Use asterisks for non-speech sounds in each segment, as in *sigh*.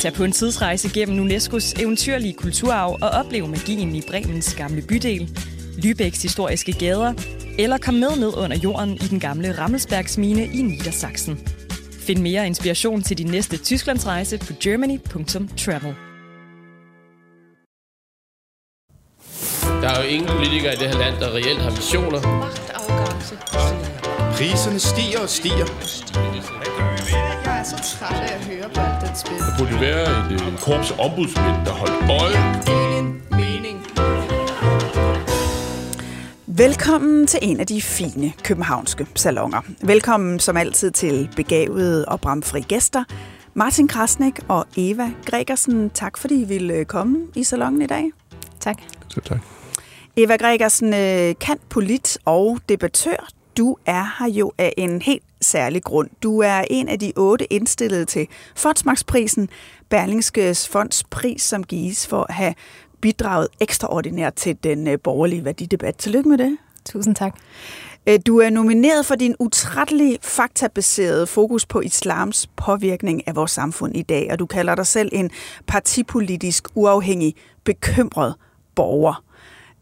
Tag på en tidsrejse gennem UNESCO's eventyrlige kulturarv og oplev magien i Bremens gamle bydel, Lübecks historiske gader, eller kom med ned under jorden i den gamle Rammelsbergsmine i Niedersachsen. Find mere inspiration til din næste Tysklandsrejse på germany.travel. Der er jo ingen politikere i det her land, der reelt har visioner. Magtafgangse. Priserne stiger og stiger. Jeg er så træt af at høre på alt den spil. Der burde være et øh, korps ombudsmænd, der holdt øje. Ingen mening. Velkommen til en af de fine københavnske salonger. Velkommen som altid til begavede og bramfri gæster. Martin Krasnik og Eva Gregersen, tak fordi I ville komme i salongen i dag. Tak. Så tak. Eva Gregersen, øh, kan polit og debattør. Du er her jo af en helt særlig grund. Du er en af de otte indstillede til Fondsmarksprisen, Berlingskes fondspris, som gives for at have bidraget ekstraordinært til den øh, borgerlige værdidebat. Tillykke med det. Tusind tak. Øh, Du er nomineret for din utrættelige faktabaserede fokus på islams påvirkning af vores samfund i dag, og du kalder dig selv en partipolitisk uafhængig, bekymret borger.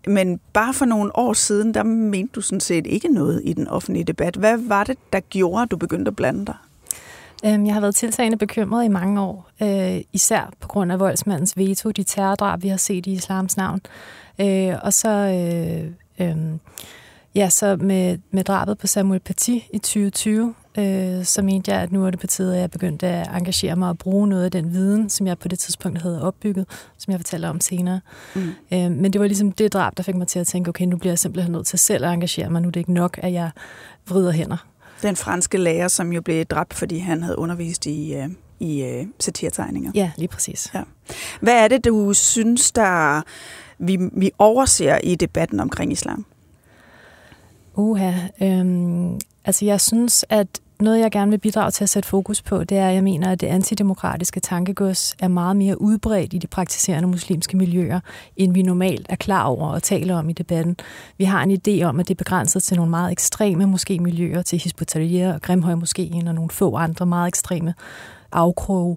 Men bare for nogle år siden, der mente du sådan set ikke noget i den offentlige debat. Hvad var det, der gjorde, at du begyndte at blande dig? Øhm, jeg har været tiltagende bekymret i mange år, øh, især på grund af voldsmandens veto, de terrordrab, vi har set i islams navn. Øh, og så, øh, øh, ja, så med, med drabet på Samuel Paty i 2020, øh, så mente jeg, at nu er det på tide, at jeg begyndte at engagere mig og bruge noget af den viden, som jeg på det tidspunkt havde opbygget, som jeg fortæller om senere. Mm. Øh, Men det var ligesom det drab, der fik mig til at tænke, okay, nu bliver jeg simpelthen nødt til selv at engagere mig. Nu er det ikke nok, at jeg vrider hænder. Den franske lærer, som jo blev dræbt, fordi han havde undervist i, øh, i øh, satirtegninger. Ja, lige præcis. Ja. Hvad er det, du synes, der vi, vi overser i debatten omkring islam? Uha, øhm, altså jeg synes, at noget, jeg gerne vil bidrage til at sætte fokus på, det er, at jeg mener, at det antidemokratiske tankegods er meget mere udbredt i de praktiserende muslimske miljøer, end vi normalt er klar over og taler om i debatten. Vi har en idé om, at det er begrænset til nogle meget ekstreme måske-miljøer, til Hisbutalier og Grimhøj Moskeen og nogle få andre meget ekstreme afkroge.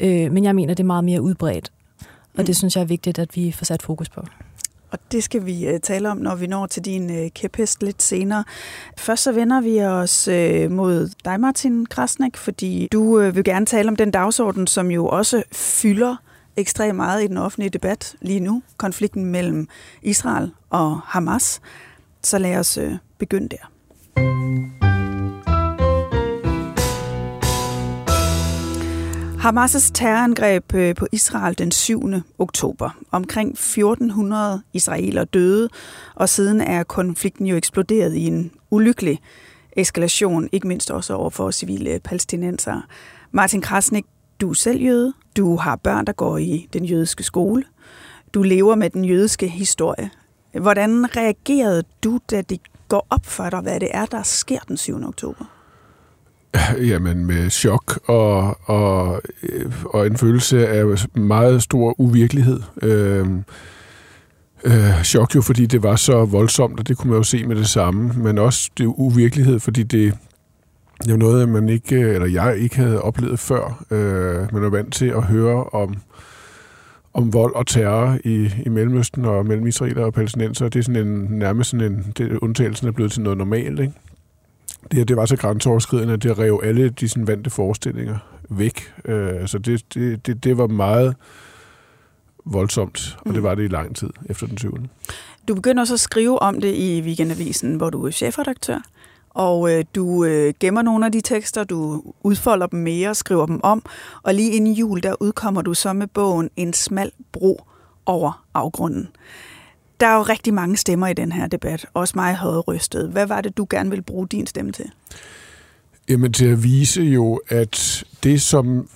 Øh, men jeg mener, det er meget mere udbredt. Og det synes jeg er vigtigt, at vi får sat fokus på. Og det skal vi øh, tale om, når vi når til din øh, kæphest lidt senere. Først så vender vi os øh, mod dig, Martin Krasnik, fordi du vil gerne tale om den dagsorden, som jo også fylder ekstremt meget i den offentlige debat lige nu. Konflikten mellem Israel og Hamas. Så lad os begynde der. Hamas' terrorangreb øh, på Israel den 7. oktober. Omkring 1400 israeler døde, og siden er konflikten jo eksploderet i en ulykkelig eskalation, ikke mindst også over for civile palæstinensere. Martin Krasnik, du er selv jøde. Du har børn, der går i den jødiske skole. Du lever med den jødiske historie. Hvordan reagerede du, da det går op for dig, hvad det er, der sker den 7. oktober? *laughs* Jamen med chok og, og, øh, og en følelse af meget stor uvirkelighed. Øh, øh, chok jo, fordi det var så voldsomt, og det kunne man jo se med det samme, men også det uvirkelighed, fordi det, det var noget, man ikke, eller jeg ikke havde oplevet før. Øh, man er vant til at høre om, om vold og terror i, i Mellemøsten og mellem israeler og palæstinenser. Det er sådan en, nærmest sådan en, det, undtagelsen er blevet til noget normalt, ikke? Det her, det var så grænseoverskridende, at det rev alle de sådan, vante forestillinger væk. Øh, så det, det, det, det var meget voldsomt, og det var det i lang tid efter den 20. Du begynder også at skrive om det i Weekendavisen, hvor du er chefredaktør. Og øh, du øh, gemmer nogle af de tekster, du udfolder dem mere, skriver dem om. Og lige inden jul, der udkommer du så med bogen En smal bro over afgrunden. Der er jo rigtig mange stemmer i den her debat, også mig havde rystet. Hvad var det, du gerne ville bruge din stemme til? Jamen til at vise jo, at det som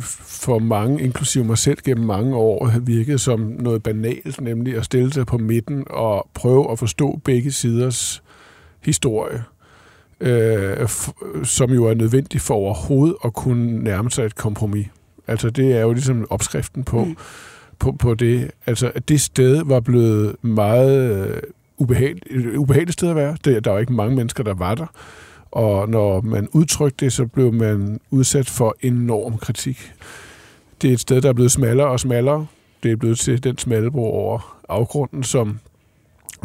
for mange, inklusive mig selv gennem mange år, har virket som noget banalt, nemlig at stille sig på midten og prøve at forstå begge siders historie, øh, som jo er nødvendig for overhovedet at kunne nærme sig et kompromis. Altså det er jo ligesom opskriften på, mm på, på det. Altså at det sted var blevet meget øh, ubehageligt, ubehageligt sted at være. Det, der var ikke mange mennesker, der var der. Og når man udtrykte det, så blev man udsat for enorm kritik. Det er et sted, der er blevet smallere og smallere. Det er blevet til den smalle bro over afgrunden, som,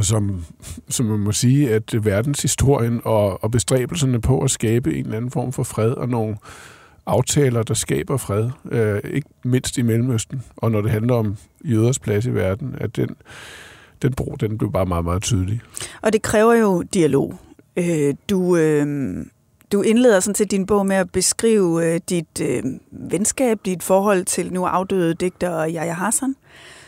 som, som man må sige, at verdenshistorien og, og bestræbelserne på at skabe en eller anden form for fred og nogle aftaler, der skaber fred, øh, ikke mindst i Mellemøsten, og når det handler om jøders plads i verden, at den, den bro, den blev bare meget, meget tydelig. Og det kræver jo dialog. Øh, du, øh, du indleder sådan til din bog med at beskrive øh, dit øh, venskab, dit forhold til nu afdøde digter Yahya Hassan,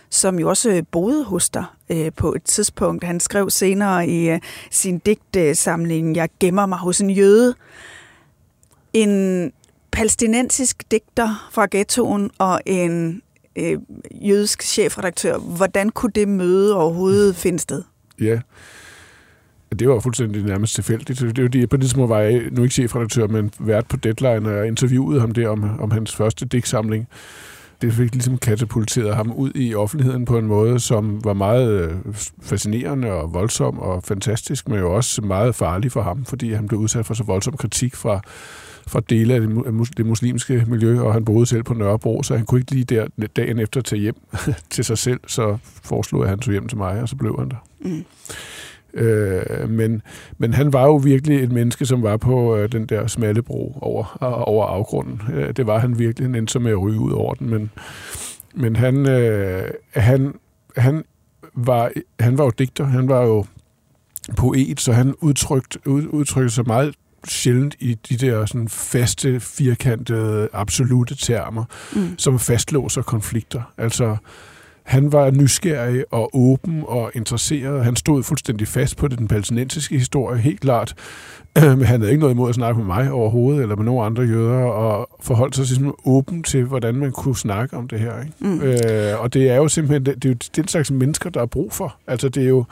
som jo også boede hos dig øh, på et tidspunkt. Han skrev senere i øh, sin digtsamling, Jeg gemmer mig hos en jøde. En palæstinensisk digter fra ghettoen og en øh, jødisk chefredaktør. Hvordan kunne det møde overhovedet *laughs* finde sted? Ja, det var fuldstændig nærmest tilfældigt. Det er jo det, på det tidspunkt var jeg nu ikke chefredaktør, men vært på Deadline, og jeg interviewede ham der om, om hans første digtsamling. Det fik ligesom katapulteret ham ud i offentligheden på en måde, som var meget øh, fascinerende og voldsom og fantastisk, men jo også meget farlig for ham, fordi han blev udsat for så voldsom kritik fra fra dele af det muslimske miljø, og han boede selv på Nørrebro, så han kunne ikke lige der dagen efter tage hjem *laughs* til sig selv, så foreslog jeg, at han tog hjem til mig, og så blev han der. Mm. Øh, men, men han var jo virkelig et menneske, som var på øh, den der smalle bro over, over afgrunden. Øh, det var han virkelig. Han endte så med at ryge ud over den, men, men han, øh, han, han, var, han var jo digter, han var jo poet, så han udtrykte, ud, udtrykte sig meget sjældent i de der sådan faste, firkantede, absolute termer, mm. som fastlåser konflikter. Altså, han var nysgerrig og åben og interesseret. Han stod fuldstændig fast på det, den palæstinensiske historie, helt klart. *clears throat* Men han havde ikke noget imod at snakke med mig overhovedet, eller med nogle andre jøder, og forholdt sig simpelthen åben til, hvordan man kunne snakke om det her. Ikke? Mm. Øh, og det er jo simpelthen det, det er jo den slags mennesker, der er brug for. Altså, det er jo,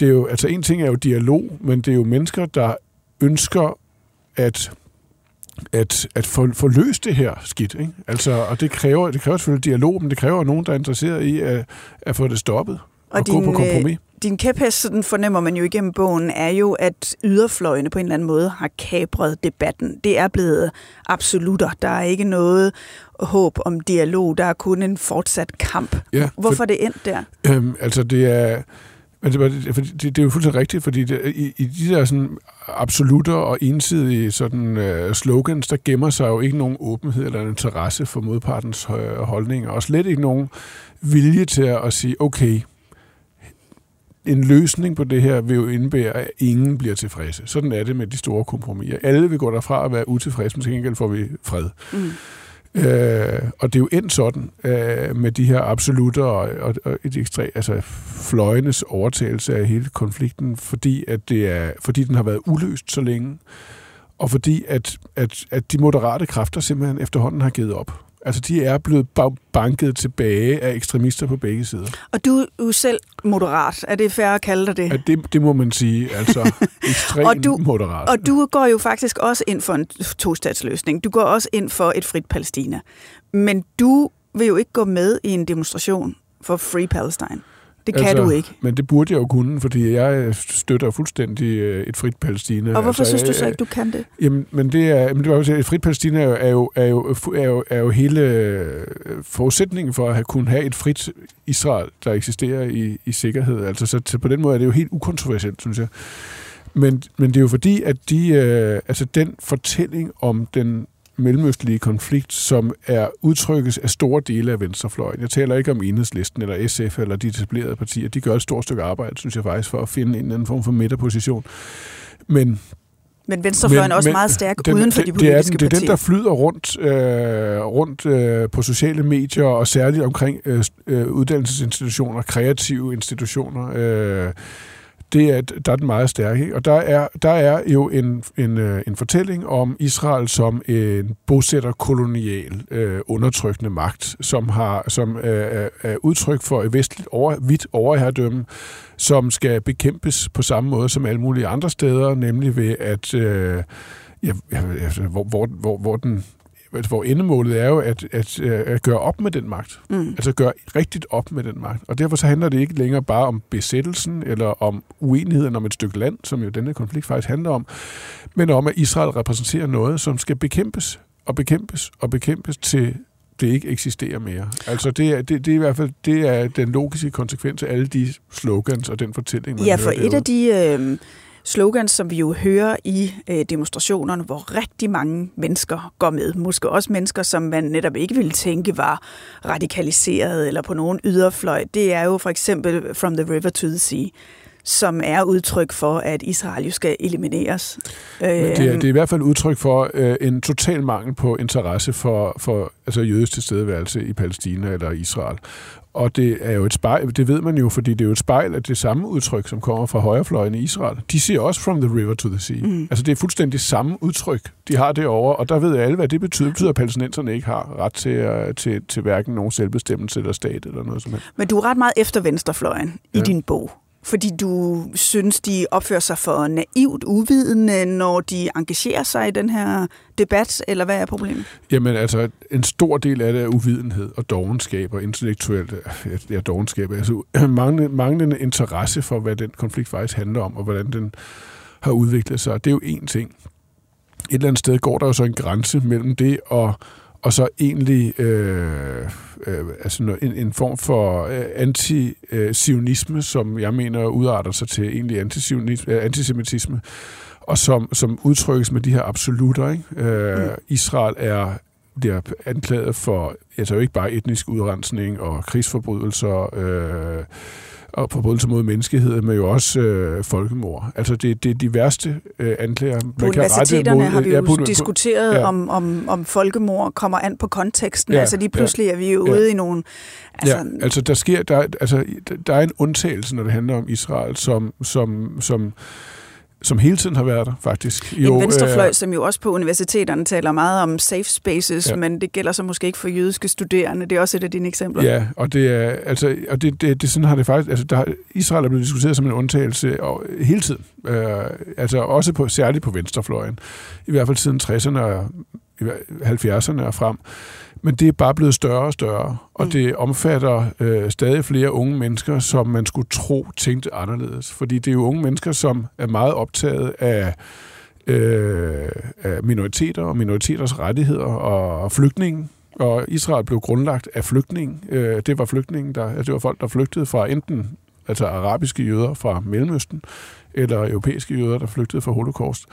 det er jo, altså en ting er jo dialog, men det er jo mennesker, der ønsker at at, at få, få løst det her skidt. Ikke? Altså, og det kræver, det kræver selvfølgelig dialog, men det kræver nogen, der er interesseret i at, at få det stoppet og, og din, gå på kompromis. Øh, din kæphest, sådan fornemmer man jo igennem bogen, er jo, at yderfløjene på en eller anden måde har kabret debatten. Det er blevet absolutter. Der er ikke noget håb om dialog. Der er kun en fortsat kamp. Ja, Hvorfor for, det endt der? Øhm, altså, det er men det, det, det, det er jo fuldstændig rigtigt, fordi det, i, i de der sådan absolutter og ensidige sådan, uh, slogans, der gemmer sig jo ikke nogen åbenhed eller interesse for modpartens uh, holdning, og slet ikke nogen vilje til at sige, okay, en løsning på det her vil jo indebære, at ingen bliver tilfredse. Sådan er det med de store kompromiser. Alle vil gå derfra og være utilfredse, men til gengæld får vi fred. Mm. Øh, og det er jo endt sådan øh, med de her absolutter og, og, og et ekstra, altså fløjenes overtagelse af hele konflikten, fordi, at det er, fordi den har været uløst så længe, og fordi at, at, at de moderate kræfter simpelthen efterhånden har givet op. Altså, de er blevet banket tilbage af ekstremister på begge sider. Og du er jo selv moderat. Er det fair at kalde dig det? Ja, det, det må man sige. Altså, *laughs* ekstremt og du, moderat. Og du går jo faktisk også ind for en tostatsløsning. Du går også ind for et frit Palæstina. Men du vil jo ikke gå med i en demonstration for Free Palestine. Det kan altså, du ikke. Men det burde jeg jo kunne, fordi jeg støtter fuldstændig øh, et frit Palæstina. Og hvorfor altså, synes du så ikke, du kan det? Jamen, men det er, men det var jo, et frit Palæstina er jo, er jo, er jo, er jo, hele øh, forudsætningen for at have, kunne have et frit Israel, der eksisterer i, i sikkerhed. Altså, så, så på den måde er det jo helt ukontroversielt, synes jeg. Men, men det er jo fordi, at de, øh, altså den fortælling om den mellemøstlige konflikt, som er udtrykkes af store dele af venstrefløjen. Jeg taler ikke om enhedslisten eller SF eller de etablerede partier. De gør et stort stykke arbejde, synes jeg faktisk, for at finde en eller anden form for midterposition. Men men venstrefløjen men, er også men, meget stærk den, uden for de politiske det er, den, det er partier. den, der flyder rundt, øh, rundt øh, på sociale medier, og særligt omkring øh, øh uddannelsesinstitutioner, kreative institutioner. Øh, det er, der er den meget stærke. Og der er, der er jo en, en, øh, en fortælling om Israel som en bosætter kolonial øh, undertrykkende magt, som har som øh, er udtryk for et vestligt over, hvidt overherredømme, som skal bekæmpes på samme måde som alle mulige andre steder, nemlig ved at øh, ja, altså, hvor, hvor, hvor, hvor den hvor endemålet er jo at, at, at gøre op med den magt. Mm. Altså gøre rigtigt op med den magt. Og derfor så handler det ikke længere bare om besættelsen eller om uenigheden om et stykke land, som jo denne konflikt faktisk handler om, men om, at Israel repræsenterer noget, som skal bekæmpes og bekæmpes og bekæmpes til det ikke eksisterer mere. Altså det er, det, det er i hvert fald det er den logiske konsekvens af alle de slogans og den fortælling, man Ja, for hører et af de øh, slogans, som vi jo hører i øh, demonstrationerne, hvor rigtig mange mennesker går med, måske også mennesker, som man netop ikke ville tænke var radikaliseret eller på nogen yderfløj, det er jo for eksempel From the River to the Sea som er udtryk for, at Israel jo skal elimineres. Men det, er, Øhm, det er i hvert fald udtryk for øh, en total mangel på interesse for, for altså jødisk tilstedeværelse i Palæstina eller Israel. Og det er jo et spejl, det ved man jo, fordi det er jo et spejl af det samme udtryk, som kommer fra højrefløjen i Israel. De siger også from the river to the sea. Mm. Altså det er fuldstændig samme udtryk, de har derovre, og der ved alle, hvad det betyder. Det betyder, at palæstinenserne ikke har ret til, uh, til, til hverken nogen selvbestemmelse eller stat eller noget som helst. Men du er ret meget efter venstrefløjen. Ja. i din bog. Fordi du synes, de opfører sig for naivt uvidende, når de engagerer sig i den her debat, eller hvad er problemet? Jamen altså, en stor del af det er uvidenhed og dogenskab og intellektuelt ja, dogenskab. Altså *clears throat* manglende, manglende interesse for, hvad den konflikt faktisk handler om, og hvordan den har udviklet sig. Det er jo én ting. Et eller andet sted går der jo så en grænse mellem det og, og så egentlig øh, øh, altså en, en form for øh, anti-sionisme, som jeg mener udarter sig til egentlig antisionisme, øh, antisemitisme, og som, som udtrykkes med de her absolutter. Ikke? Øh, mm. Israel er bliver anklaget for altså jo ikke bare etnisk udrensning og krigsforbrydelser øh, og forbrydelser mod menneskeheden, men jo også øh, folkemord. Altså det, det er de værste øh, anklager. På universiteterne har vi jo ja, diskuteret, ja. ja. om, om, om folkemord kommer an på konteksten. Ja, Ja, altså lige pludselig er vi jo ja. ude i nogle... Altså, ja, altså der sker der, altså der er en undtagelse når det handler om Israel som som som som hele tiden har været der faktisk. Jo, en venstrefløj, øh, som jo også på universiteterne taler meget om safe spaces, Ja. men det gælder så måske ikke for jødiske studerende. Det er også et af dine eksempler. Ja, og det er altså og det, det, det sådan har det faktisk altså der, Israel er blevet diskuteret som en undtagelse og, hele tiden. Øh, altså også på særligt på venstrefløjen. I hvert fald siden 60'erne og i hver- 70'erne og frem. Men det er bare blevet større og større, og Mm. det omfatter øh, stadig flere unge mennesker, som man skulle tro tænkte anderledes. Fordi det er jo unge mennesker, som er meget optaget af, øh, af minoriteter og minoriteters rettigheder og, flygtninge. Og Israel blev grundlagt af flygtninge. Øh, det var flygtninge, der, altså det var folk, der flygtede fra enten altså arabiske jøder fra Mellemøsten, eller europæiske jøder, der flygtede fra holocaust.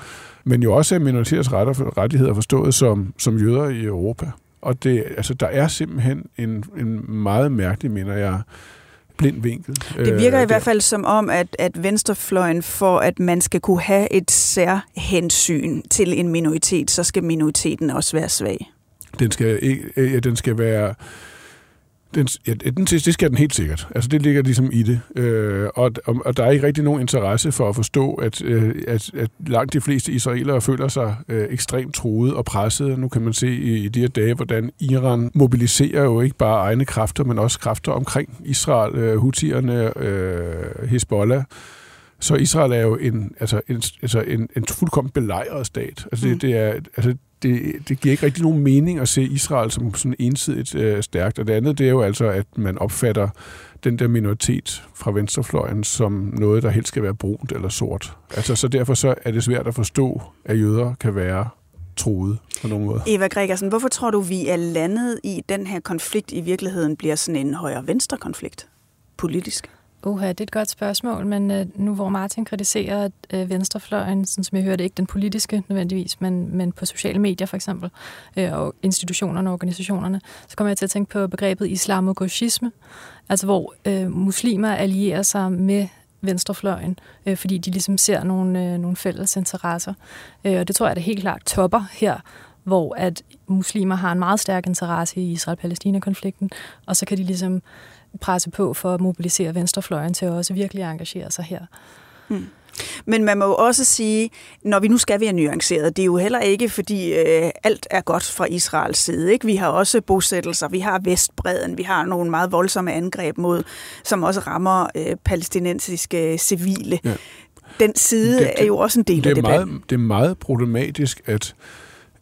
Men jo også af minoriteters rettigheder forstået som, som jøder i Europa. Og det, altså, der er simpelthen en, en meget mærkelig, mener jeg, blind vinkel. Det virker øh, i hvert fald som om, at, at venstrefløjen, for at man skal kunne have et særhensyn til en minoritet, så skal minoriteten også være svag. Den skal, ikke, øh, ja, den skal være... Den, ja, den, det skal den helt sikkert. Altså, det ligger ligesom i det. Øh, og, og, og der er ikke rigtig nogen interesse for at forstå, at, øh, at, at langt de fleste israelere føler sig øh, ekstremt truet og presset. Nu kan man se i, i de her dage, hvordan Iran mobiliserer jo ikke bare egne kræfter, men også kræfter omkring Israel, øh, Houthierne, øh, Hezbollah. Så Israel er jo en, altså en, altså en, en fuldkommen belejret stat. Altså det, Mm. det, er, altså det, det giver ikke rigtig nogen mening at se Israel som sådan ensidigt øh, stærkt. Og det andet, det er jo altså, at man opfatter den der minoritet fra venstrefløjen som noget, der helst skal være brunt eller sort. Altså, så derfor så er det svært at forstå, at jøder kan være troede på nogen måde. Eva Gregersen, hvorfor tror du, vi er landet i den her konflikt i virkeligheden bliver sådan en højre-venstre konflikt politisk? Uha, det er et godt spørgsmål, men øh, nu hvor Martin kritiserer øh, venstrefløjen, sådan som jeg hørte, ikke den politiske nødvendigvis, men, men på sociale medier for eksempel, øh, og institutionerne og organisationerne, så kommer jeg til at tænke på begrebet islamogoshisme, altså hvor øh, muslimer allierer sig med venstrefløjen, øh, fordi de ligesom ser nogle, øh, nogle fælles interesser. Øh, og det tror jeg, der helt klart topper her, hvor at muslimer har en meget stærk interesse i Israel-Palæstina-konflikten, og så kan de ligesom presse på for at mobilisere venstrefløjen til at også virkelig engagere sig her. Men man må jo også sige, når vi nu skal være nuanceret, det er jo heller ikke, fordi øh, alt er godt fra Israels side. Ikke? Vi har også bosættelser, vi har Vestbreden, vi har nogle meget voldsomme angreb mod, som også rammer øh, palæstinensiske civile. Ja. Den side Det- det, er jo også en del det af debatten. meget, det er meget problematisk, at,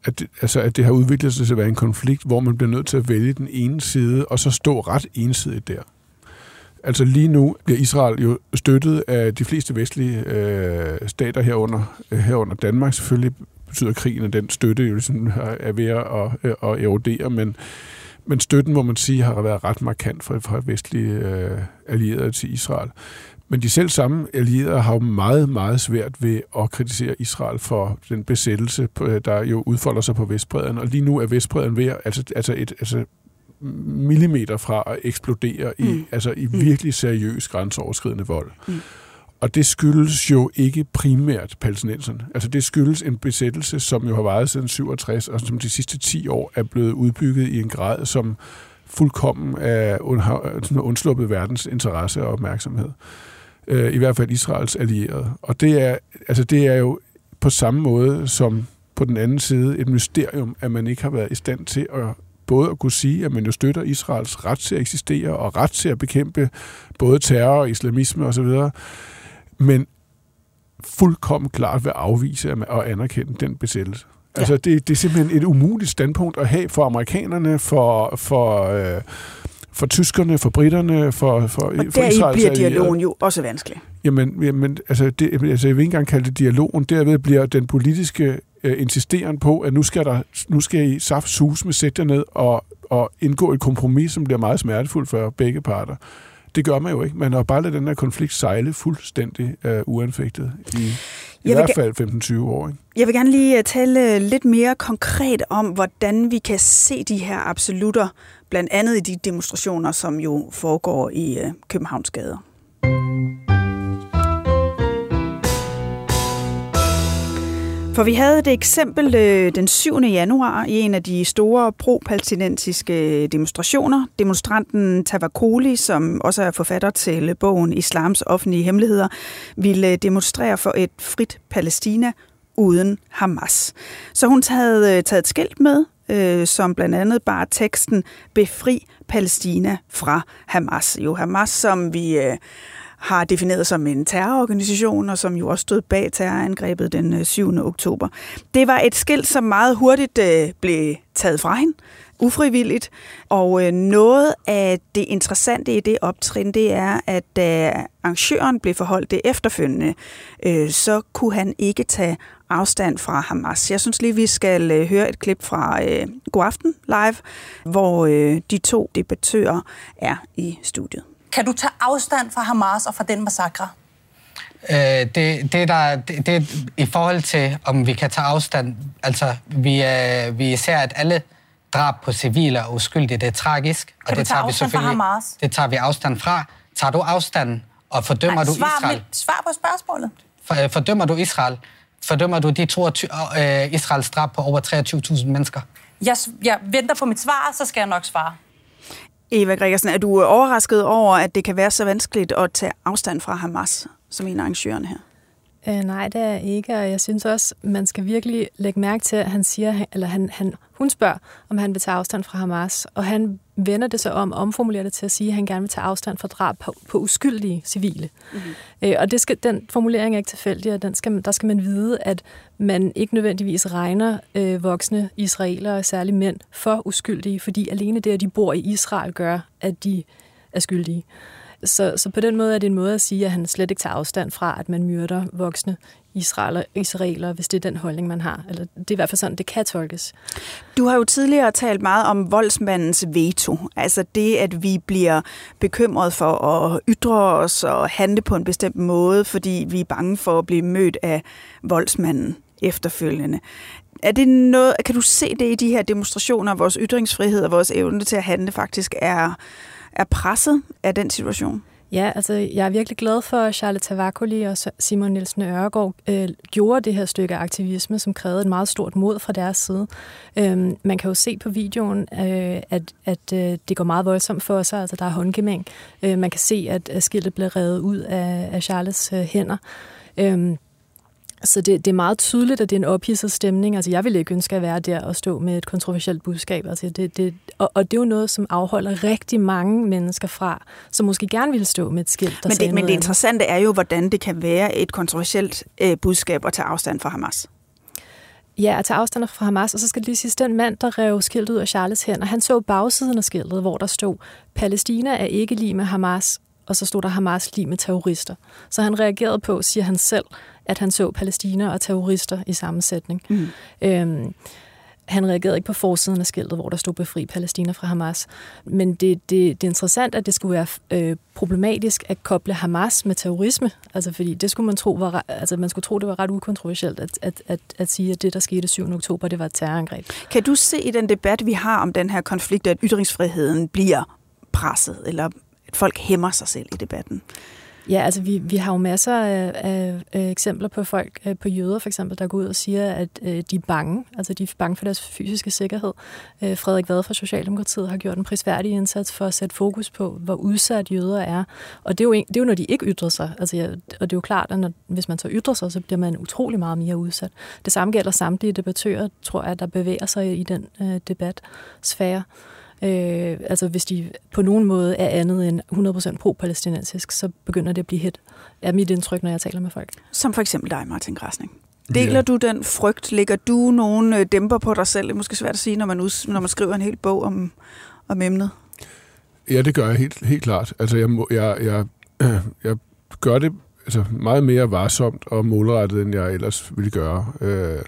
at det, altså, at det har udviklet sig til at være en konflikt, hvor man bliver nødt til at vælge den ene side, og så stå ret ensidigt der. Altså lige nu bliver Israel jo støttet af de fleste vestlige øh, stater herunder, øh, herunder Danmark. Selvfølgelig betyder krigen, at den støtte jo ligesom er ved at, at, at erodere, men, men støtten, må man sige, har været ret markant fra, fra vestlige øh, allierede til Israel. Men de selv samme allierede har jo meget, meget svært ved at kritisere Israel for den besættelse, der jo udfolder sig på Vestbreden. Og lige nu er Vestbreden ved altså, altså, et, altså millimeter fra at eksplodere mm. i, altså i mm. virkelig seriøs grænseoverskridende vold. Mm. Og det skyldes jo ikke primært palæstinenserne. Altså det skyldes en besættelse, som jo har varet siden 67, og som de sidste 10 år er blevet udbygget i en grad, som fuldkommen er undsluppet verdens interesse og opmærksomhed. Øh, I hvert fald Israels allierede. Og det er, altså det er jo på samme måde som på den anden side et mysterium, at man ikke har været i stand til at både at kunne sige, at man jo støtter Israels ret til at eksistere og ret til at bekæmpe både terror og islamisme osv., men fuldkommen klart vil afvise og anerkende den besættelse. Ja. Altså, det, det er simpelthen et umuligt standpunkt at have for amerikanerne, for, for, øh, for tyskerne, for britterne, for, for, og for Israels bliver dialogen jo også vanskelig. Jamen, jamen altså, det, altså, jeg vil ikke engang kalde det dialogen. Derved bliver den politiske øh, insisteren på, at nu skal, der, nu skal I saft sus med sætte ned og, og indgå et kompromis, som bliver meget smertefuldt for begge parter. Det gør man jo ikke. Man har bare ladet den her konflikt sejle fuldstændig uh, uanfægtet i, i jeg hvert fald 15-20 år. Ikke? Jeg vil gerne lige øh, tale lidt mere konkret om, hvordan vi kan se de her absolutter, blandt andet i de demonstrationer, som jo foregår i øh, Københavns gader. For vi havde et eksempel øh, den 7. januar i en af de store pro-palæstinensiske demonstrationer. Demonstranten Tavakoli, som også er forfatter til bogen Islams offentlige hemmeligheder, ville demonstrere for et frit Palæstina uden Hamas. Så hun havde øh, taget et skilt med, øh, som blandt andet bare teksten Befri Palæstina fra Hamas. Jo, Hamas, som vi øh, har defineret som en terrororganisation, og som jo også stod bag terrorangrebet den øh, 7. Oktober. Det var et skilt, som meget hurtigt øh, blev taget fra hende, ufrivilligt. Og øh, noget af det interessante i det optrin, det er, at da arrangøren blev forholdt det efterfølgende, øh, så kunne han ikke tage afstand fra Hamas. Jeg synes lige, vi skal øh, høre et klip fra øh, God Aften Live, hvor øh, de to debattører er i studiet. Kan du tage afstand fra Hamas og fra den massakre? Øh, det, det, der, det, det i forhold til, om vi kan tage afstand, altså vi, øh, vi ser, at alle drab på civile og uskyldige, det er tragisk. Kan og det tager vi selvfølgelig, fra Hamas? Det tager vi afstand fra. Tager du afstand, og fordømmer Nej, svar, du Israel? Med, svar på spørgsmålet. For, øh, fordømmer du Israel? Fordømmer du de 22, øh, Israels drab på over 23.000 mennesker? Jeg, jeg venter på mit svar, så skal jeg nok svare. Eva Gregersen, er du overrasket over, at det kan være så vanskeligt at tage afstand fra Hamas, som en af arrangørerne her? Øh, nej, det er ikke, og jeg synes også, man skal virkelig lægge mærke til, at han siger, eller han, han, hun spørger, om han vil tage afstand fra Hamas, og han vender det så om, omformulerer det til at sige, at han gerne vil tage afstand fra drab på, på uskyldige civile. Mm-hmm. Øh, og det skal, den formulering er ikke tilfældig, og den skal, der skal man vide, at man ikke nødvendigvis regner øh, voksne israelere, særligt mænd, for uskyldige, fordi alene det, at de bor i Israel, gør, at de er skyldige. Så, så på den måde er det en måde at sige, at han slet ikke tager afstand fra, at man myrder voksne israeler, israeler hvis det er den holdning, man har. Eller det er i hvert fald sådan, det kan tolkes. Du har jo tidligere talt meget om voldsmandens veto. Altså det, at vi bliver bekymret for at ytre os og handle på en bestemt måde, fordi vi er bange for at blive mødt af voldsmanden efterfølgende. Er det noget, kan du se det i de her demonstrationer, vores ytringsfrihed og vores evne til at handle faktisk er er presset af den situation? Ja, altså jeg er virkelig glad for, at Charlotte Tavakoli og Simon Nielsen Ørgaard øh, gjorde det her stykke aktivisme, som krævede et meget stort mod fra deres side. Øhm, man kan jo se på videoen, øh, at, at øh, det går meget voldsomt for sig, altså der er håndgemæng. Øh, man kan se, at, at skiltet blev revet ud af, af Charlottes øh, hænder. Øhm, så det, det er meget tydeligt, at det er en ophidset stemning. Altså, jeg ville ikke ønske at være der og stå med et kontroversielt budskab. Altså, det, det, og, og det er jo noget, som afholder rigtig mange mennesker fra, som måske gerne ville stå med et skilt, der Men det, men det interessante er jo, hvordan det kan være et kontroversielt øh, budskab at tage afstand fra Hamas. Ja, at tage afstand fra Hamas, og så skal det lige sige, den mand, der rev skiltet ud af Charles hænder, han så bagsiden af skiltet, hvor der stod, Palæstina er ikke lige med Hamas, og så stod der Hamas lige med terrorister. Så han reagerede på, siger han selv, at han så Palæstina og terrorister i sammensætning. Mm. Øhm, han reagerede ikke på forsiden af skiltet, hvor der stod befri Palæstina fra Hamas. Men det, det, det er interessant, at det skulle være øh, problematisk at koble Hamas med terrorisme. Altså fordi det skulle man tro var, altså man skulle tro, det var ret ukontroversielt at, at, at, at sige, at det, der skete 7. oktober, det var et terrorangreb. Kan du se i den debat, vi har om den her konflikt, at ytringsfriheden bliver presset, eller at folk hæmmer sig selv i debatten? Ja, altså vi, vi har jo masser af, af, af eksempler på folk, øh, på jøder for eksempel, der går ud og siger, at øh, de er bange. Altså de er bange for deres fysiske sikkerhed. Øh, Frederik Vad fra Socialdemokratiet har gjort en prisværdig indsats for at sætte fokus på, hvor udsat jøder er. Og det er jo, det er jo når de ikke ytrer sig. Altså, ja, og det er jo klart, at når, hvis man så ytrer sig, så bliver man utrolig meget mere udsat. Det samme gælder samtlige debattører, tror jeg, der bevæger sig i den øh, debatsfære. Øh, altså hvis de på nogen måde er andet end 100% pro-palæstinensisk, så begynder det at blive hit, er mit indtryk, når jeg taler med folk. Som for eksempel dig, Martin Græsning. Deler ja. du den frygt? Lægger du nogle øh, dæmper på dig selv? Det er måske svært at sige, når man, ud, når man skriver en hel bog om, om emnet. Ja, det gør jeg helt, helt klart. Altså, jeg, må, jeg, jeg, *clears throat* jeg gør det altså, meget mere varsomt og målrettet, end jeg ellers ville gøre. Øh,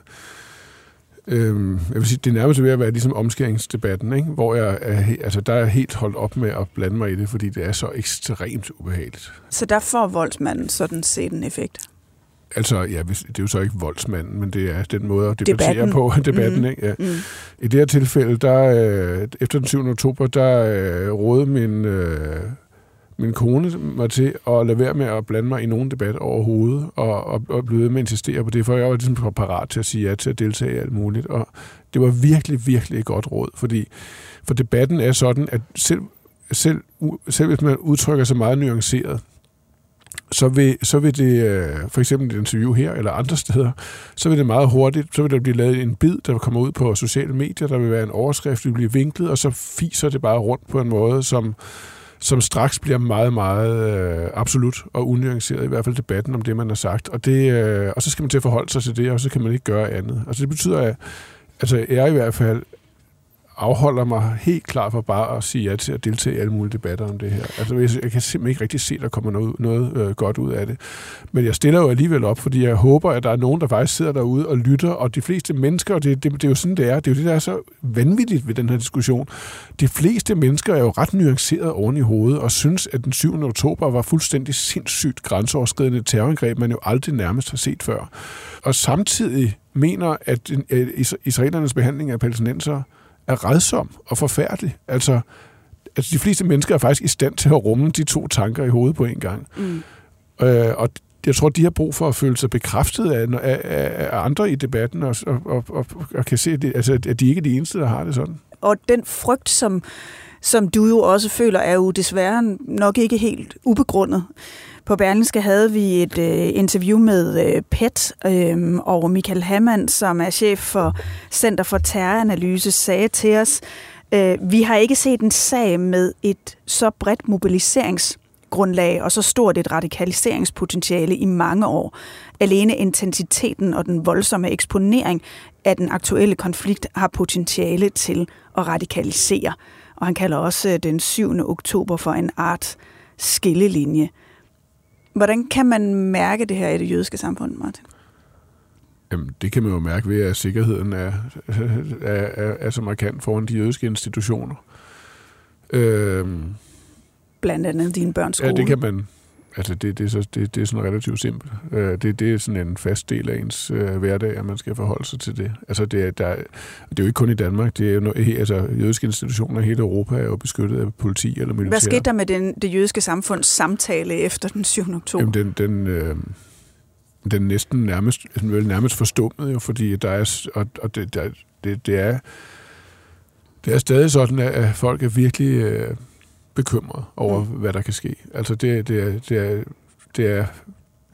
Øhm, jeg vil sige, det er nærmest ved at være ligesom omskæringsdebatten, ikke? hvor jeg er, altså, der er helt holdt op med at blande mig i det, fordi det er så ekstremt ubehageligt. Så der får voldsmanden sådan set en effekt? Altså, ja, det er jo så ikke voldsmanden, men det er den måde at debattere debatten. på, *laughs* debatten. Mm. Ikke? Ja. Mm. I det her tilfælde, der, øh, efter den 7. oktober, der øh, rådede min... Øh, min kone mig til at lade være med at blande mig i nogen debat overhovedet, og, og, og blive ved med at insistere på det, for jeg var ligesom parat til at sige ja til at deltage i alt muligt. Og det var virkelig, virkelig et godt råd, fordi for debatten er sådan, at selv, selv, selv hvis man udtrykker sig meget nuanceret, så vil, så vil det, øh, for eksempel et interview her eller andre steder, så vil det meget hurtigt, så vil der blive lavet en bid, der kommer ud på sociale medier, der vil være en overskrift, der vil blive vinklet, og så fiser det bare rundt på en måde, som, som straks bliver meget, meget øh, absolut og unuanceret, i hvert fald debatten om det, man har sagt. Og, det, øh, og så skal man til at forholde sig til det, og så kan man ikke gøre andet. Altså det betyder, at altså, jeg i hvert fald afholder mig helt klart for bare at sige ja til at deltage i alle mulige debatter om det her. Altså, jeg kan simpelthen ikke rigtig se, at der kommer noget, noget øh, godt ud af det. Men jeg stiller jo alligevel op, fordi jeg håber, at der er nogen, der faktisk sidder derude og lytter, og de fleste mennesker, og det, det, det er jo sådan, det er, det er jo det, der er så vanvittigt ved den her diskussion. De fleste mennesker er jo ret nuanceret oven i hovedet, og synes, at den 7. oktober var fuldstændig sindssygt grænseoverskridende terrorangreb, man jo aldrig nærmest har set før. Og samtidig mener, at øh, israelernes behandling af palæstinenser er redsom og forfærdelig. Altså, altså, de fleste mennesker er faktisk i stand til at rumme de to tanker i hovedet på en gang. Mm. Øh, og jeg tror, de har brug for at føle sig bekræftet af, af, af andre i debatten, og, og, og, og, kan se, at, det, altså, at de ikke er de eneste, der har det sådan. Og den frygt, som, som du jo også føler, er jo desværre nok ikke helt ubegrundet. På Berlingske havde vi et øh, interview med øh, PET øh, og Michael Hammann, som er chef for Center for Terroranalyse, sagde til os, øh, vi har ikke set en sag med et så bredt mobiliseringsgrundlag og så stort et radikaliseringspotentiale i mange år. Alene intensiteten og den voldsomme eksponering af den aktuelle konflikt har potentiale til at radikalisere. Og han kalder også øh, den 7. oktober for en art skillelinje. Hvordan kan man mærke det her i det jødiske samfund, Martin? Jamen, det kan man jo mærke ved, at sikkerheden er, *laughs* er, er, er så markant foran de jødiske institutioner. Øhm, Blandt andet dine børns skole. Ja, det kan man. Altså, det, det, er, så, det, det er sådan relativt simpelt. Øh, det, det er sådan en fast del af ens øh, hverdag, at man skal forholde sig til det. Altså, det er, der, det er jo ikke kun i Danmark. Det er jo no, altså, jødiske institutioner i hele Europa er jo beskyttet af politi eller militær. Hvad skete der med den, det jødiske samfunds samtale efter den 7. oktober? Jamen, den, den, øh, den næsten nærmest, vel nærmest forstummet jo, fordi der er, og, og det, der, det, det, er, det er stadig sådan, at folk er virkelig øh, bekymret over, mm. hvad der kan ske. Altså det, det, er, det, er, det, er,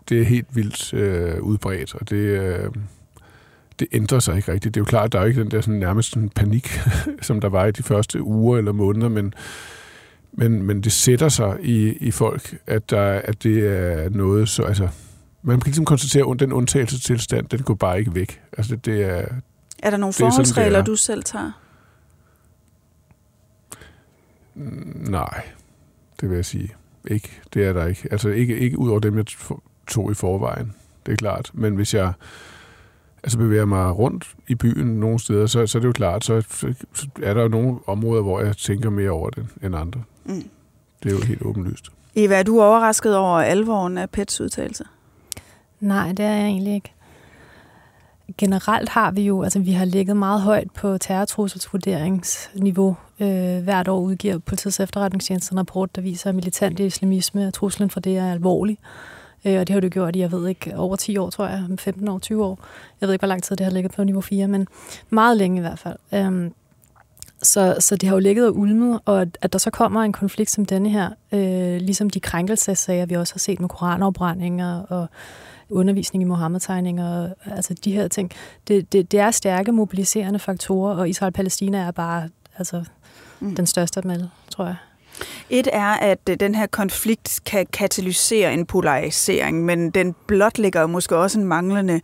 det er helt vildt øh, udbredt, og det, øh, det ændrer sig ikke rigtigt. Det er jo klart, at der er ikke den der sådan, nærmest sådan panik, *laughs* som der var i de første uger eller måneder, men, men, men det sætter sig i, i folk, at, der, at det er noget, så altså, man kan ligesom konstatere, at den undtagelsestilstand, den går bare ikke væk. Altså, det er, Er der nogle er forholdsregler, er. du selv tager? Nej, det vil jeg sige. Ikke, det er der ikke. Altså, ikke, ikke ud over dem, jeg tog i forvejen. Det er klart. Men hvis jeg altså bevæger mig rundt i byen nogle steder, så, så er det jo klart, så, så så er der jo nogle områder, hvor jeg tænker mere over det end andre. Mm. Det er jo helt åbenlyst. Eva, er du overrasket over alvoren af Pets udtalelse? Nej, det er jeg egentlig ikke. Generelt har vi jo, altså vi har ligget meget højt på terrortrusselsvurderingsniveau. Øh, hvert år udgiver politiets efterretningstjeneste en rapport, der viser, at militant islamisme og truslen for det er alvorlig. Øh, og det har det gjort i, jeg ved ikke, over 10 år, tror jeg, 15 år, 20 år. Jeg ved ikke, hvor lang tid det har ligget på niveau 4, men meget længe i hvert fald. Øhm, så, så det har jo ligget og ulmet, og at, at der så kommer en konflikt som denne her, øh, ligesom de krænkelsesager, vi også har set med koranopbrændinger og undervisning i Mohammed-tegninger, og, altså de her ting. Det, det, det er stærke mobiliserende faktorer, og Israel-Palæstina er bare altså, mm. den største af dem alle, tror jeg. Et er, at øh, den her konflikt kan katalysere en polarisering, men den blotlægger måske også en manglende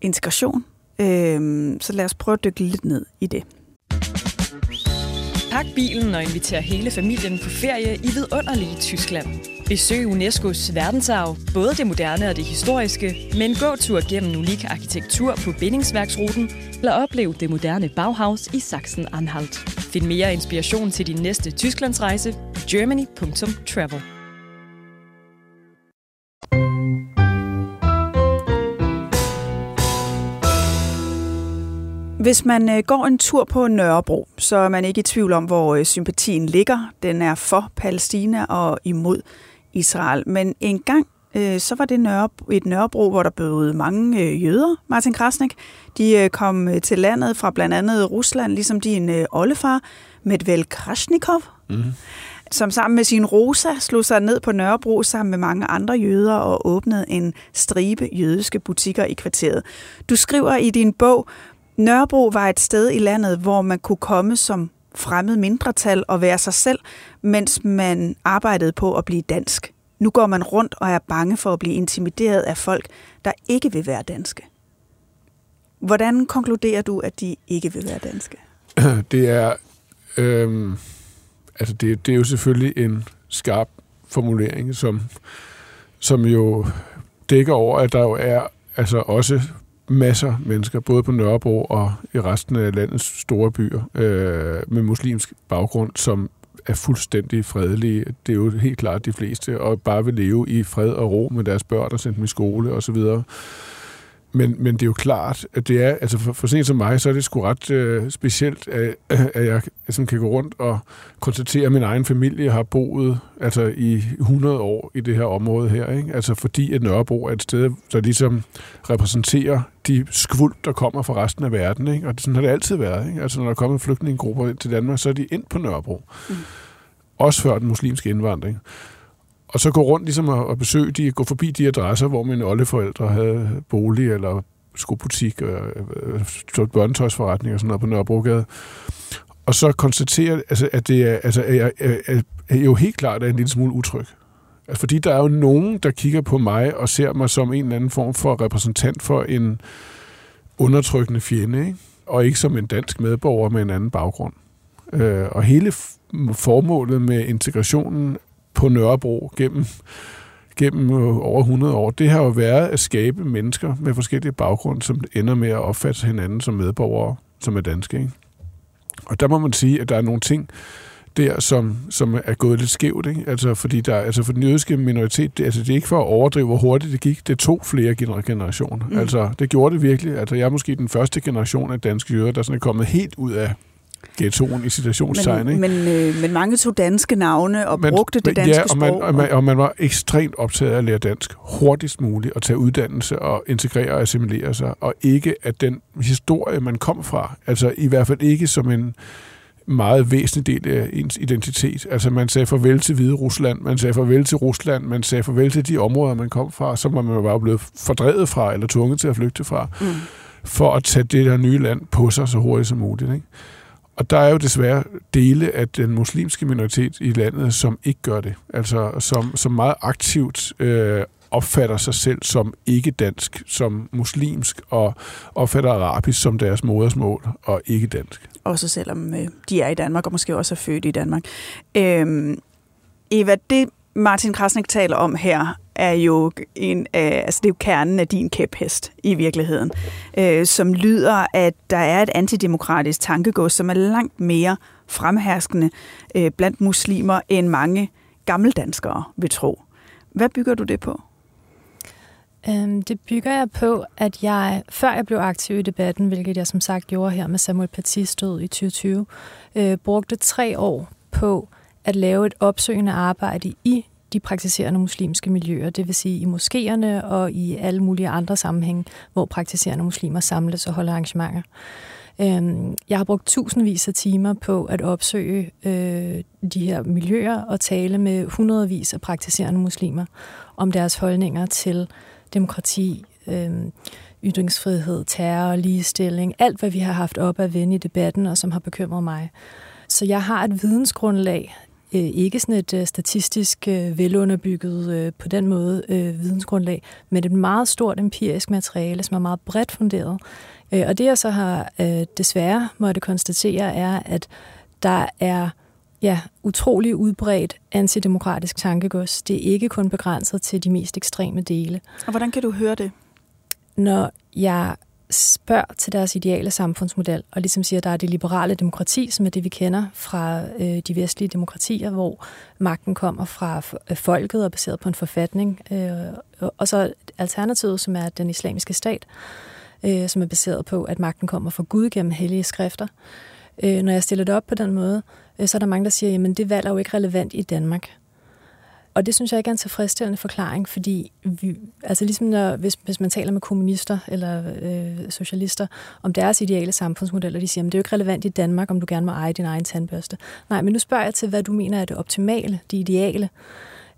integration. Øhm, så lad os prøve at dykke lidt ned i det. Pak bilen og inviter hele familien på ferie i vidunderlige Tyskland. Besøg UNESCO's verdensarv, både det moderne og det historiske, med en gåtur gennem unik arkitektur på bindingsværksruten, eller oplev det moderne Bauhaus i Sachsen-Anhalt. Find mere inspiration til din næste Tysklandsrejse på germany.travel. Hvis man øh, går en tur på Nørrebro, så er man ikke i tvivl om, hvor øh, sympatien ligger. Den er for Palæstina og imod Israel. Men engang øh, så var det Nørrebro, et Nørrebro, hvor der boede mange øh, jøder, Martin Krasnik. De øh, kom øh, til landet fra blandt andet Rusland, ligesom din øh, oldefar, Medvel Krasnikov, Mm. som sammen med sin Rosa slog sig ned på Nørrebro sammen med mange andre jøder og åbnede en stribe jødiske butikker i kvarteret. Du skriver i din bog, Nørrebro var et sted i landet, hvor man kunne komme som fremmed mindretal og være sig selv, mens man arbejdede på at blive dansk. Nu går man rundt og er bange for at blive intimideret af folk, der ikke vil være danske. Hvordan konkluderer du, at de ikke vil være danske? *clears throat* Det er, øhm, altså det, det er jo selvfølgelig en skarp formulering, som, som jo dækker over, at der jo er altså også masser af mennesker, både på Nørrebro og i resten af landets store byer, øh, med muslimsk baggrund, som er fuldstændig fredelige. Det er jo helt klart de fleste, og bare vil leve i fred og ro med deres børn og sende dem i skole osv. Men, men det er jo klart, at det er, altså for, for sent som mig, så er det sgu ret øh, specielt, at, *clears throat* at jeg sådan kan gå rundt og konstatere, at min egen familie har boet altså i 100 år i det her område her. Ikke? Altså fordi at Nørrebro er et sted, der ligesom repræsenterer de skvuld, der kommer fra resten af verden. Ikke? Og det, sådan har det altid været. Ikke? Altså når der er kommet flygtningegrupper ind til Danmark, så er de ind på Nørrebro. Mm. Også før den muslimske indvandring. Og så gå rundt ligesom og, og besøge de, gå forbi de adresser, hvor mine oldeforældre havde bolig eller skobutik og øh, øh børnetøjsforretning og sådan noget på Nørrebrogade. Og så konstatere, altså, at det er, altså, at jeg, er, er, jo helt klart er en lille smule utryg. Altså, fordi der er jo nogen, der kigger på mig og ser mig som en eller anden form for repræsentant for en undertrykkende fjende, ikke? og ikke som en dansk medborger med en anden baggrund. Øh, og hele formålet med integrationen på Nørrebro gennem, gennem over 100 år, det har jo været at skabe mennesker med forskellige baggrunde, som ender med at opfatte hinanden som medborgere, som er danske. Ikke? Og der må man sige, at der er nogle ting der, som, som er gået lidt skævt. Ikke? Altså, fordi der, altså for den jødiske minoritet, det, altså, det er ikke for at overdrive, hvor hurtigt det gik. Det tog flere generationer. Mm. Altså, det gjorde det virkelig. Altså, jeg er måske den første generation af danske jøder, der sådan er kommet helt ud af ghettoen i situationstegn. Men, ikke? men, øh, men mange tog danske navne og men, brugte det danske ja, og man, sprog. og, man, og man var ekstremt optaget af at lære dansk hurtigst muligt, og tage uddannelse og integrere og assimilere sig, og ikke at den historie, man kom fra, altså i hvert fald ikke som en meget væsentlig del af ens identitet. Altså man sagde farvel til Hvide Rusland, man sagde farvel til Rusland, man sagde farvel til de områder, man kom fra, som man var blevet fordrevet fra, eller tvunget til at flygte fra, mm. for at tage det der nye land på sig så hurtigt som muligt. Ikke? Og der er jo desværre dele af den muslimske minoritet i landet, som ikke gør det. Altså som, som meget aktivt øh, opfatter sig selv som ikke dansk, som muslimsk, og opfatter arabisk som deres modersmål, og ikke dansk. Også selvom øh, de er i Danmark, og måske også er født i Danmark. Øhm, Eva, det Martin Krasnik taler om her, er jo, en, øh, altså det er jo kernen af din kæphest i virkeligheden, øh, som lyder, at der er et antidemokratisk tankegods, som er langt mere fremherskende øh, blandt muslimer, end mange gammeldanskere vil tro. Hvad bygger du det på? Øhm, det bygger jeg på, at jeg, før jeg blev aktiv i debatten, hvilket jeg som sagt gjorde her med Samuel Patis død i 2020, øh, brugte tre år på at lave et opsøgende arbejde i de praktiserende muslimske miljøer, det vil sige i moskéerne og i alle mulige andre sammenhænge, hvor praktiserende muslimer samles og holder arrangementer. Øhm, jeg har brugt tusindvis af timer på at opsøge øh, de her miljøer og tale med hundredvis af praktiserende muslimer om deres holdninger til demokrati, øh, ytringsfrihed, terror, ligestilling, alt hvad vi har haft op at vende i debatten og som har bekymret mig. Så jeg har et vidensgrundlag, øh, ikke sådan et øh, statistisk øh, velunderbygget øh, på den måde øh, vidensgrundlag, men et meget stort empirisk materiale, som er meget bredt funderet. Øh, og det jeg så har øh, desværre måtte konstatere er, at der er ja, utrolig udbredt antidemokratisk tankegods. Det er ikke kun begrænset til de mest ekstreme dele. Og hvordan kan du høre det? Når jeg spørger til deres ideale samfundsmodel, og ligesom siger, at der er det liberale demokrati, som er det, vi kender fra øh, de vestlige demokratier, hvor magten kommer fra øh, folket og baseret på en forfatning, øh, og så alternativet, som er den islamiske stat, øh, som er baseret på, at magten kommer fra Gud gennem hellige skrifter. Øh, når jeg stiller det op på den måde, øh, så er der mange, der siger, at det valg er jo ikke relevant i Danmark. Og det synes jeg ikke er en tilfredsstillende forklaring, fordi vi, altså ligesom når, hvis, hvis man taler med kommunister eller øh, socialister om deres ideale samfundsmodeller, de siger, at det er jo ikke relevant i Danmark, om du gerne må eje din egen tandbørste. Nej, men nu spørger jeg til, hvad du mener er det optimale, det ideale.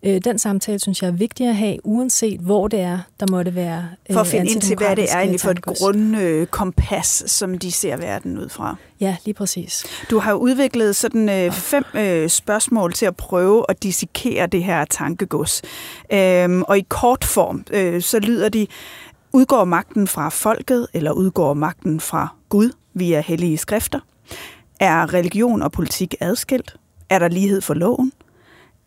Øh, den samtale synes jeg er vigtig at have, uanset hvor det er, der måtte være For at finde ind til, hvad det er egentlig for et grundkompas, som de ser verden ud fra. Ja, lige præcis. Du har udviklet sådan øh, fem øh, spørgsmål til at prøve at dissekere det her tankegods. Øhm, og i kort form, øh, så lyder de, udgår magten fra folket, eller udgår magten fra Gud via hellige skrifter? Er religion og politik adskilt? Er der lighed for loven?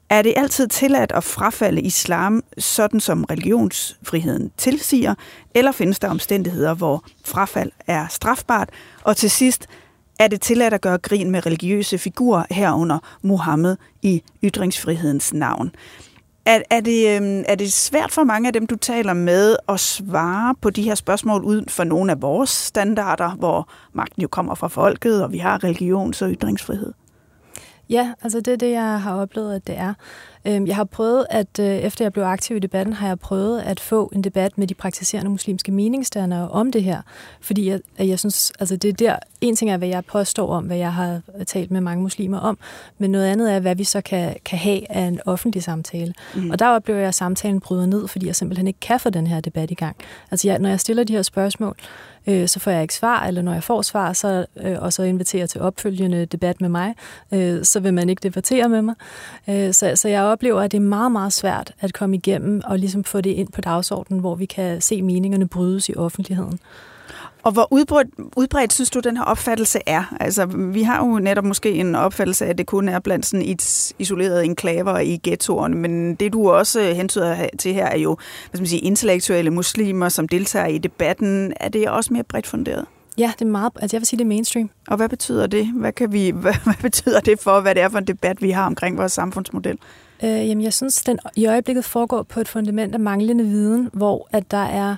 Er det altid tilladt at frafalde islam, sådan som religionsfriheden tilsiger, eller findes der omstændigheder, hvor frafald er strafbart? Og til sidst, er det tilladt at gøre grin med religiøse figurer herunder Mohammed i ytringsfrihedens navn? Er, er, det, øhm, er det svært for mange af dem, du taler med, at svare på de her spørgsmål uden for nogle af vores standarder, hvor magten jo kommer fra folket, og vi har religions- og ytringsfrihed? Ja, altså det er det, jeg har oplevet, at det er. Øhm, jeg har prøvet, at øh, efter jeg blev aktiv i debatten, har jeg prøvet at få en debat med de praktiserende muslimske meningsdannere om det her. Fordi jeg, jeg synes, altså det er der, en ting er, hvad jeg påstår om, hvad jeg har talt med mange muslimer om, men noget andet er, hvad vi så kan, kan have af en offentlig samtale. Mm. Og der oplever jeg, at samtalen bryder ned, fordi jeg simpelthen ikke kan få den her debat i gang. Altså jeg, når jeg stiller de her spørgsmål, øh, så får jeg ikke svar, eller når jeg får svar, så, øh, og så inviterer til opfølgende debat med mig, øh, så vil man ikke debattere med mig. Øh, så, så jeg oplever, at det er meget, meget svært at komme igennem og ligesom få det ind på dagsordenen, hvor vi kan se meningerne brydes i offentligheden. Og hvor udbredt, udbredt synes du, den her opfattelse er? Altså, vi har jo netop måske en opfattelse af, at det kun er blandt sådan et isoleret enklaver i ghettoerne, men det du også hentyder til her er jo hvad skal man sige, intellektuelle muslimer, som deltager i debatten. Er det også mere bredt funderet? Ja, det er meget, altså jeg vil sige, det er mainstream. Og hvad betyder det? Hvad, kan vi, *laughs* hvad, hvad betyder det for, hvad det er for en debat, vi har omkring vores samfundsmodel? Øh, jamen, jeg synes, den i øjeblikket foregår på et fundament af manglende viden, hvor at der er øh,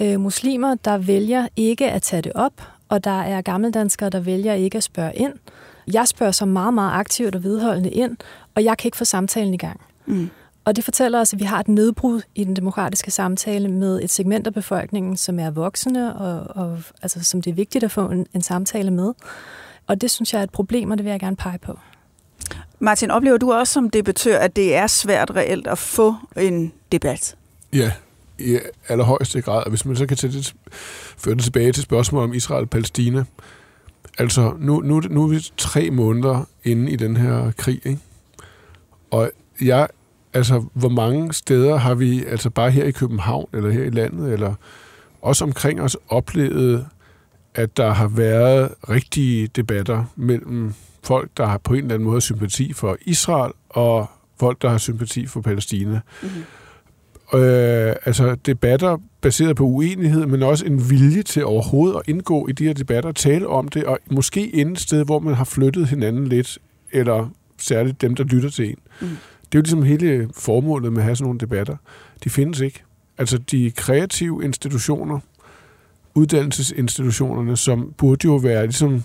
muslimer, der vælger ikke at tage det op, og der er gammeldanskere, der vælger ikke at spørge ind. Jeg spørger så meget, meget aktivt og vedholdende ind, og jeg kan ikke få samtalen i gang. Mm. Og det fortæller os, at vi har et nedbrud i den demokratiske samtale med et segment af befolkningen, som er voksne, og, og altså, som det er vigtigt at få en, en samtale med. Og det synes jeg er et problem, og det vil jeg gerne pege på. Martin, oplever du også som debattør, at det er svært reelt at få en debat? Ja, i allerhøjeste grad. Og hvis man så kan tage det, føre det tilbage til spørgsmålet om Israel og Palæstina. Altså, nu, nu, nu er vi tre måneder inde i den her krig, ikke? Og jeg Altså, hvor mange steder har vi, altså bare her i København, eller her i landet, eller også omkring os, oplevet, at der har været rigtige debatter mellem folk, der har på en eller anden måde sympati for Israel, og folk, der har sympati for Palæstina. Mm-hmm. Øh, altså debatter baseret på uenighed, men også en vilje til overhovedet at indgå i de her debatter, tale om det, og måske ende et sted, hvor man har flyttet hinanden lidt, eller særligt dem, der lytter til en. Mm. Det er jo ligesom hele formålet med at have sådan nogle debatter. De findes ikke. Altså de kreative institutioner, uddannelsesinstitutionerne, som burde jo være ligesom,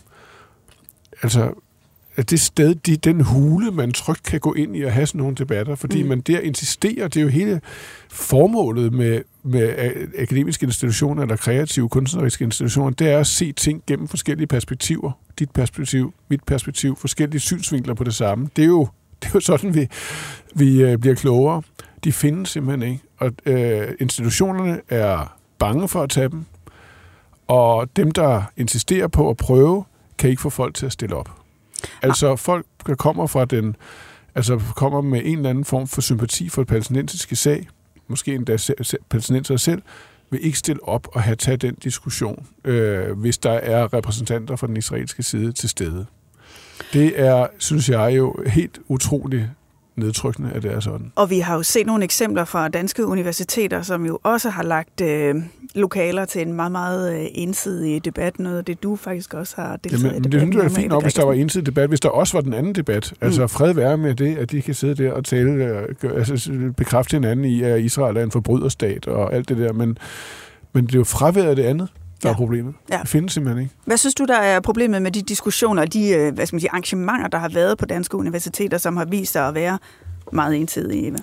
altså at det sted, de, den hule, man trygt kan gå ind i og have sådan nogle debatter, fordi mm. man der insisterer, det er jo hele formålet med, med akademiske institutioner eller kreative kunstneriske institutioner, det er at se ting gennem forskellige perspektiver. Dit perspektiv, mit perspektiv, forskellige synsvinkler på det samme. Det er jo, det er jo sådan, vi, vi øh, bliver klogere. De findes simpelthen ikke. Og øh, institutionerne er bange for at tage dem, og dem, der insisterer på at prøve, kan ikke få folk til at stille op. Altså folk, der kommer fra den, altså kommer med en eller anden form for sympati for et palæstinensiske sag, måske endda palæstinenser selv, vil ikke stille op og have taget den diskussion, øh, hvis der er repræsentanter fra den israelske side til stede. Det er, synes jeg, jo helt utroligt nedtrykkende, at det er sådan. Og vi har jo set nogle eksempler fra danske universiteter, som jo også har lagt øh, lokaler til en meget, meget øh, ensidig debat. Noget af det, du faktisk også har deltaget Jamen, i det synes jeg er fint nok, hvis der var ensidig debat. Hvis der også var den anden debat. Mm. Altså fred være med det, at de kan sidde der og tale, øh, altså, bekræfte hinanden i, at Israel er en forbryderstat og alt det der. Men, men det er jo fraværet det andet der ja. er problemet. Ja. Det findes simpelthen ikke. Hvad synes du, der er problemet med de diskussioner og de, øh, hvad skal man sige, arrangementer, der har været på danske universiteter, som har vist sig at være meget ensidige, Eva?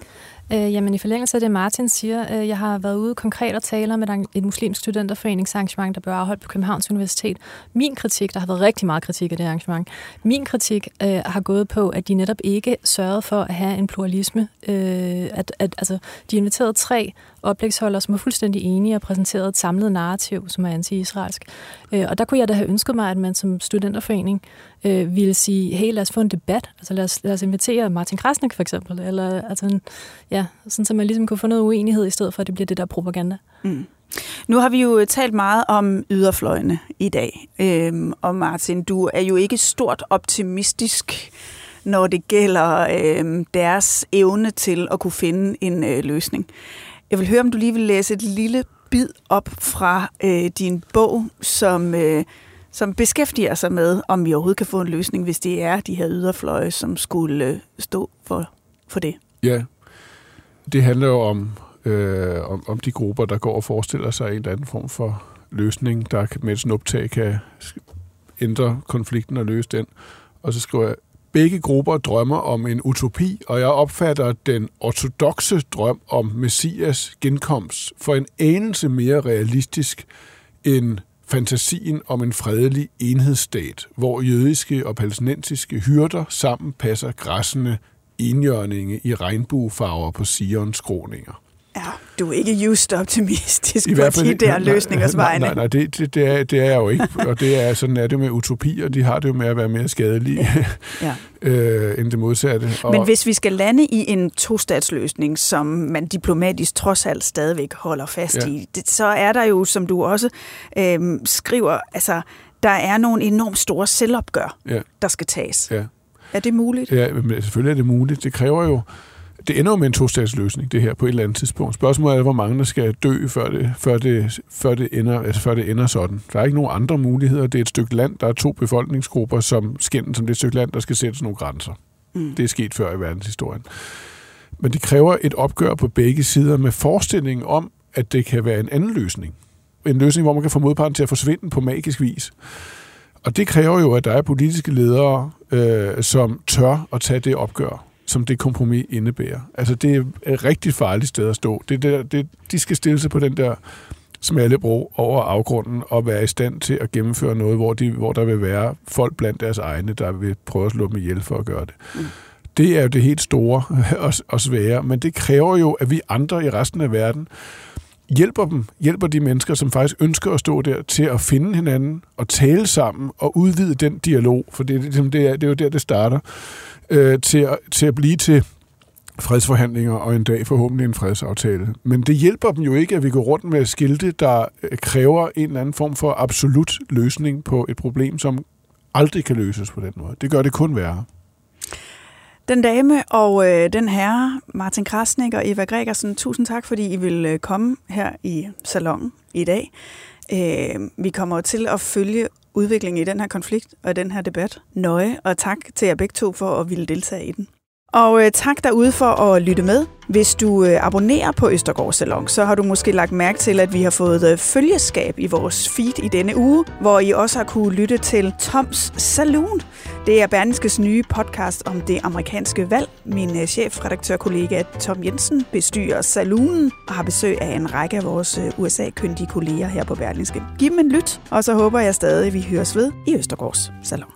Øh, jamen i forlængelse af det, Martin siger, øh, jeg har været ude konkret og taler med et muslimsk studenterforeningsarrangement, der blev afholdt på Københavns Universitet. Min kritik, der har været rigtig meget kritik af det arrangement, min kritik øh, har gået på, at de netop ikke sørgede for at have en pluralisme. Øh, at, at, altså, de inviterede tre oplægsholder, som er fuldstændig enige og præsenteret et samlet narrativ, som er anti-israelsk. Øh, og der kunne jeg da have ønsket mig, at man som studenterforening øh, ville sige, hey, lad os få en debat. Altså lad os, lad os invitere Martin Krasnik for eksempel. Eller, altså, en, ja, sådan, så man ligesom kunne få noget uenighed, i stedet for at det bliver det der propaganda. Mm. Nu har vi jo øh, talt meget om yderfløjene i dag. Øhm, og Martin, du er jo ikke stort optimistisk, når det gælder øhm, deres evne til at kunne finde en øh, løsning. Jeg vil høre, om du lige vil læse et lille bid op fra øh, din bog, som, øh, som beskæftiger sig med, om vi overhovedet kan få en løsning, hvis det er de her yderfløje, som skulle øh, stå for, for det. Ja, det handler jo om, øh, om, om de grupper, der går og forestiller sig en eller anden form for løsning, der med et snuptag kan ændre konflikten og løse den. Og så skriver jeg, begge grupper drømmer om en utopi, og jeg opfatter den ortodoxe drøm om Messias genkomst for en anelse mere realistisk end fantasien om en fredelig enhedsstat, hvor jødiske og palæstinensiske hyrder sammen passer græssende enhjørninge i regnbuefarver på Sions skråninger. Ja, du er ikke just optimistisk I hvert fald, på de der løsningers vegne. Nej, nej, nej det, det, det, er, det er jeg jo ikke. Og det er, sådan er det med utopier. De har det jo med at være mere skadelige ja. *laughs* øh, end det modsatte. Og, Men hvis vi skal lande i en tostatsløsning, som man diplomatisk trods alt stadigvæk holder fast ja. i, det, så er der jo, som du også øh, skriver, altså, der er nogle enormt store selvopgør, ja. der skal tages. Ja. Er det muligt? Ja, men selvfølgelig er det muligt. Det kræver jo det ender jo med en to-statsløsning, det her, på et eller andet tidspunkt. Spørgsmålet er, hvor mange der skal dø, før det, før det, før det, ender, altså før det ender sådan. Der er ikke nogen andre muligheder. Det er et stykke land, der er to befolkningsgrupper, som skændes som det stykke land, der skal sættes nogle grænser. Mm. Det er sket før i verdenshistorien. Men det kræver et opgør på begge sider med forestillingen om, at det kan være en anden løsning. En løsning, hvor man kan få modparten til at forsvinde på magisk vis. Og det kræver jo, at der er politiske ledere, øh, som tør at tage det opgør som det kompromis indebærer. Altså, det er et rigtig farligt sted at stå. Det der, det, de skal stille sig på den der smalle bro over afgrunden og være i stand til at gennemføre noget, hvor, de, hvor der vil være folk blandt deres egne, der vil prøve at slå dem ihjel for at gøre det. Mm. Det er jo det helt store *laughs* og, og svære, men det kræver jo, at vi andre i resten af verden hjælper dem, hjælper de mennesker, som faktisk ønsker at stå der, til at finde hinanden og tale sammen og udvide den dialog, for det, det, det, er, det er jo der, det starter øh, til, at, til at blive til fredsforhandlinger og en dag forhåbentlig en fredsaftale. Men det hjælper dem jo ikke, at vi går rundt med skilte, der øh, kræver en eller anden form for absolut løsning på et problem, som aldrig kan løses på den måde. Det gør det kun værre. Den dame og øh, den herre, Martin Krasnik og Eva Gregersen, tusind tak, fordi I vil øh, komme her i salongen i dag. Øh, vi kommer til at følge udviklingen i den her konflikt og i den her debat nøje, og tak til jer begge to for at ville deltage i den. Og øh, tak derude for at lytte med. Hvis du øh, abonnerer på Østergaard Salon, så har du måske lagt mærke til, at vi har fået øh, følgeskab i vores feed i denne uge, hvor I også har kunne lytte til Toms Saloon. Det er Berlingskes nye podcast om det amerikanske valg. Min øh, chefredaktørkollega Tom Jensen bestyrer Saloonen og har besøg af en række af vores øh, USA-kyndige kolleger her på Berlingske. Giv dem en lyt, og så håber jeg stadig, at vi høres ved i Østergaards Salon.